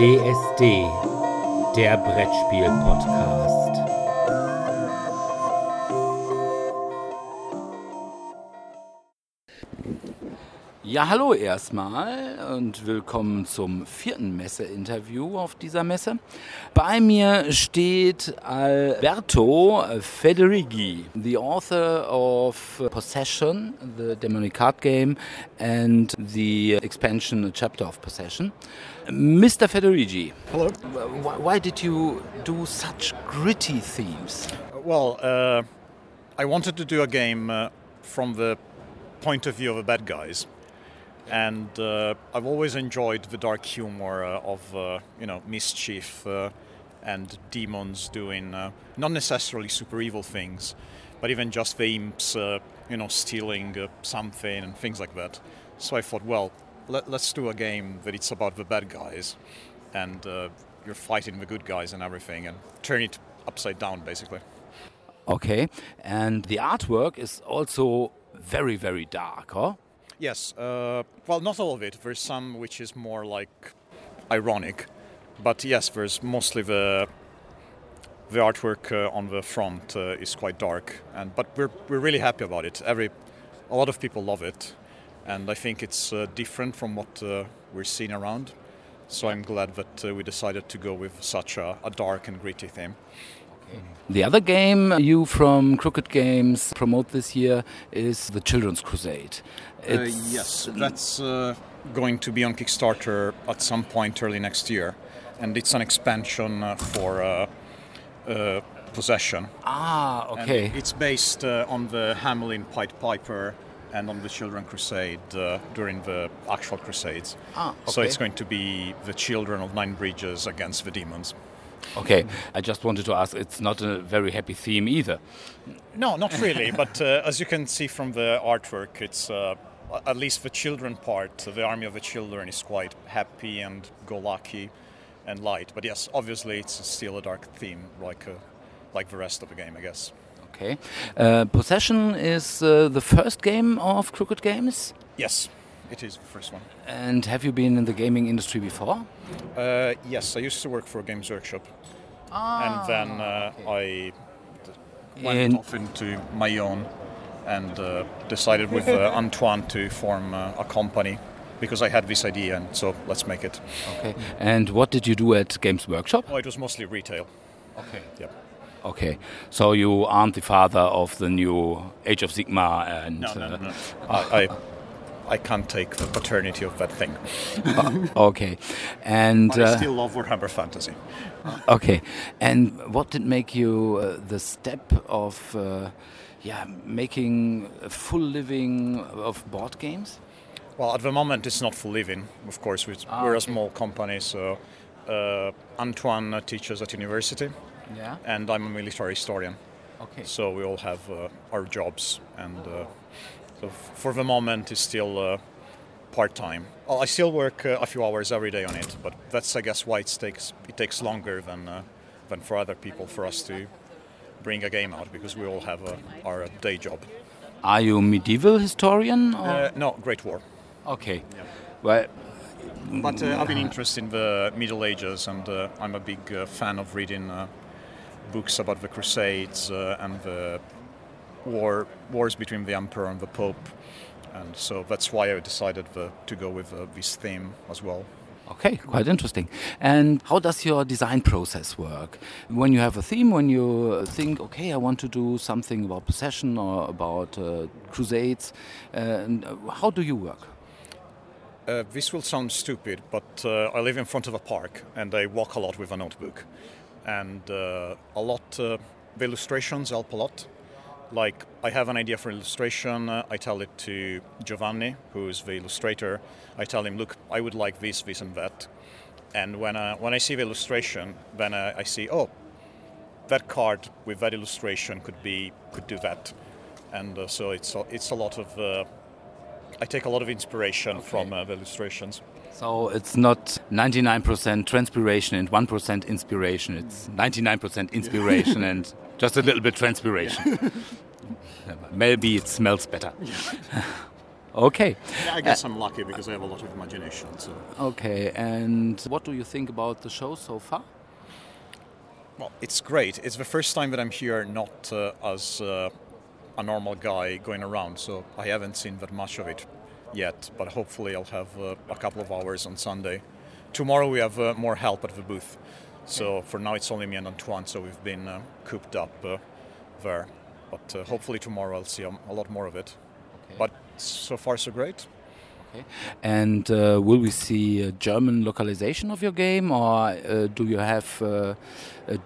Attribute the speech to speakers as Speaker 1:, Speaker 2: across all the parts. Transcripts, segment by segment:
Speaker 1: DSD, der Brettspiel-Podcast. Ja, hallo erstmal und willkommen zum vierten Messe-Interview auf dieser Messe. Bei mir steht Alberto Federighi, the author of Possession, the demonic card game, and the expansion chapter of Possession. Mr. Federighi.
Speaker 2: Hello.
Speaker 1: Why did you do such gritty themes?
Speaker 2: Well, uh, I wanted to do a game uh, from the point of view of the bad guys and uh, I've always enjoyed the dark humor uh, of uh, you know mischief uh, and demons doing uh, not necessarily super evil things, but even just the imps uh, you know stealing something and things like that. So I thought, well, let, us do a game that it's about the bad guys, and you're fighting the good guys and everything, and turn it upside down basically.
Speaker 1: Okay, and the artwork is also very very dark, huh?
Speaker 2: Yes. Uh, well, not all of it. There's some which is more like ironic, but yes, there's mostly the the artwork uh, on the front uh, is quite dark, and but we're we're really happy about it. Every a lot of people love it, and I think it's uh, different from what uh, we're seeing around. So I'm glad that uh, we decided to go with such a, a dark and gritty theme.
Speaker 1: The other game you from Crooked Games promote this year is the Children's Crusade.
Speaker 2: Uh, yes, that's uh, going to be on Kickstarter at some point early next year, and it's an expansion uh, for uh, uh, Possession.
Speaker 1: Ah, okay.
Speaker 2: And it's based uh, on the Hamelin Pied Piper and on the Children Crusade during the actual Crusades.
Speaker 1: Ah, okay.
Speaker 2: So it's going to be the children of Nine Bridges against the demons.
Speaker 1: Okay, I just wanted to ask, it's not a very happy theme either.
Speaker 2: No, not really, but uh, as you can see from the artwork, it's uh, at least the children part, the Army of the Children is quite happy and go lucky and light. But yes, obviously it's still a dark theme, like, uh, like the rest of the game, I guess.
Speaker 1: Okay. Uh, Possession is uh, the first game of Crooked Games?
Speaker 2: Yes. It is the first one.
Speaker 1: And have you been in the gaming industry before?
Speaker 2: Uh, yes, I used to work for a Games Workshop.
Speaker 1: Ah,
Speaker 2: and then uh,
Speaker 1: okay.
Speaker 2: I went in off into my own and uh, decided with uh, Antoine to form uh, a company because I had this idea and so let's make it.
Speaker 1: Okay. And what did you do at Games Workshop?
Speaker 2: Oh, it was mostly retail.
Speaker 1: Okay.
Speaker 2: Yeah.
Speaker 1: Okay, so you aren't the father of the new Age of Sigmar and.
Speaker 2: No, no, no. no. I, I I can't take the paternity of that thing.
Speaker 1: okay, and
Speaker 2: but I still love Warhammer Fantasy.
Speaker 1: Okay, and what did make you uh, the step of, uh, yeah, making a full living of board games?
Speaker 2: Well, at the moment it's not full living. Of course, we're, ah, we're okay. a small company, so uh, Antoine teaches at university,
Speaker 1: yeah,
Speaker 2: and I'm a military historian.
Speaker 1: Okay.
Speaker 2: So we all have uh, our jobs and uh, so for the moment, it's still uh, part time. I still work uh, a few hours every day on it, but that's I guess why it takes it takes longer than uh, than for other people for us to bring a game out because we all have uh, our day job.
Speaker 1: Are you a medieval historian?
Speaker 2: Uh, no, Great War.
Speaker 1: Okay.
Speaker 2: Yeah.
Speaker 1: Well.
Speaker 2: But uh, I've been interested in the Middle Ages, and I'm a big fan of reading books about the Crusades and the war wars between the emperor and the pope, and so that's why I decided the, to go with uh, this theme as well.
Speaker 1: Okay, quite interesting. And how does your design process work? When you have a theme, when you think, okay, I want to do something about possession or about uh, crusades, uh, how do you work?
Speaker 2: Uh, this will sound stupid, but uh, I live in front of a park and I walk a lot with a notebook. And uh, a lot, the illustrations help a lot like I have an idea for illustration, I tell it to Giovanni, who is the illustrator. I tell him, look, I would like this, this, and that. And when uh, when I see the illustration, then uh, I see, oh, that card with that illustration could be could do that, and uh, so it's a, it's a lot of. Uh, I take a lot of inspiration okay. from uh, the illustrations.
Speaker 1: So it's not 99% transpiration and 1% inspiration. It's 99% inspiration and just a little bit transpiration. Maybe it smells better. Okay.
Speaker 2: Yeah, I guess uh, I'm lucky because I have a lot of imagination. So.
Speaker 1: Okay, and what do you think about the show so far?
Speaker 2: Well, it's great. It's the first time that I'm here not uh, as uh, a normal guy going around, so I haven't seen that much of it yet, but hopefully I'll have uh, a couple of hours on Sunday. Tomorrow we have uh, more help at the booth. So for now it's only me and Antoine, so we've been uh, cooped up there. But hopefully tomorrow I'll see a, a lot more of it. Okay. But so far so great.
Speaker 1: Okay. And uh, will we see a German localization of your game, or uh, do you have uh, a,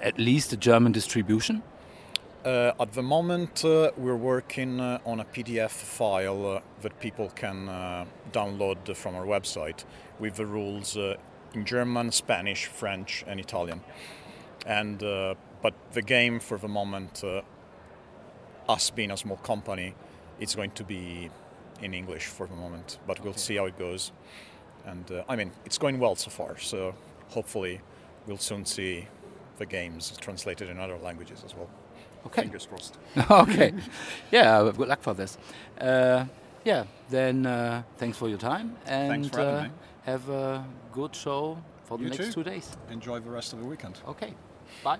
Speaker 1: at least a German distribution?
Speaker 2: Uh, at the moment, uh, we're working uh, on a PDF file that people can download from our website with the rules in German, Spanish, French, and Italian. And but the game, for the moment, us being a small company, it's going to be in English for the moment, but we'll see how it goes. And uh, I mean, it's going well so far, so hopefully we'll soon see the games translated in other languages as well.
Speaker 1: Okay.
Speaker 2: Fingers crossed.
Speaker 1: okay. Yeah, good luck for this. Uh, yeah, then uh, thanks for your time
Speaker 2: and for having
Speaker 1: uh, have a good show for the
Speaker 2: you
Speaker 1: next
Speaker 2: too.
Speaker 1: two days.
Speaker 2: Enjoy the rest of the weekend.
Speaker 1: Okay. Bye.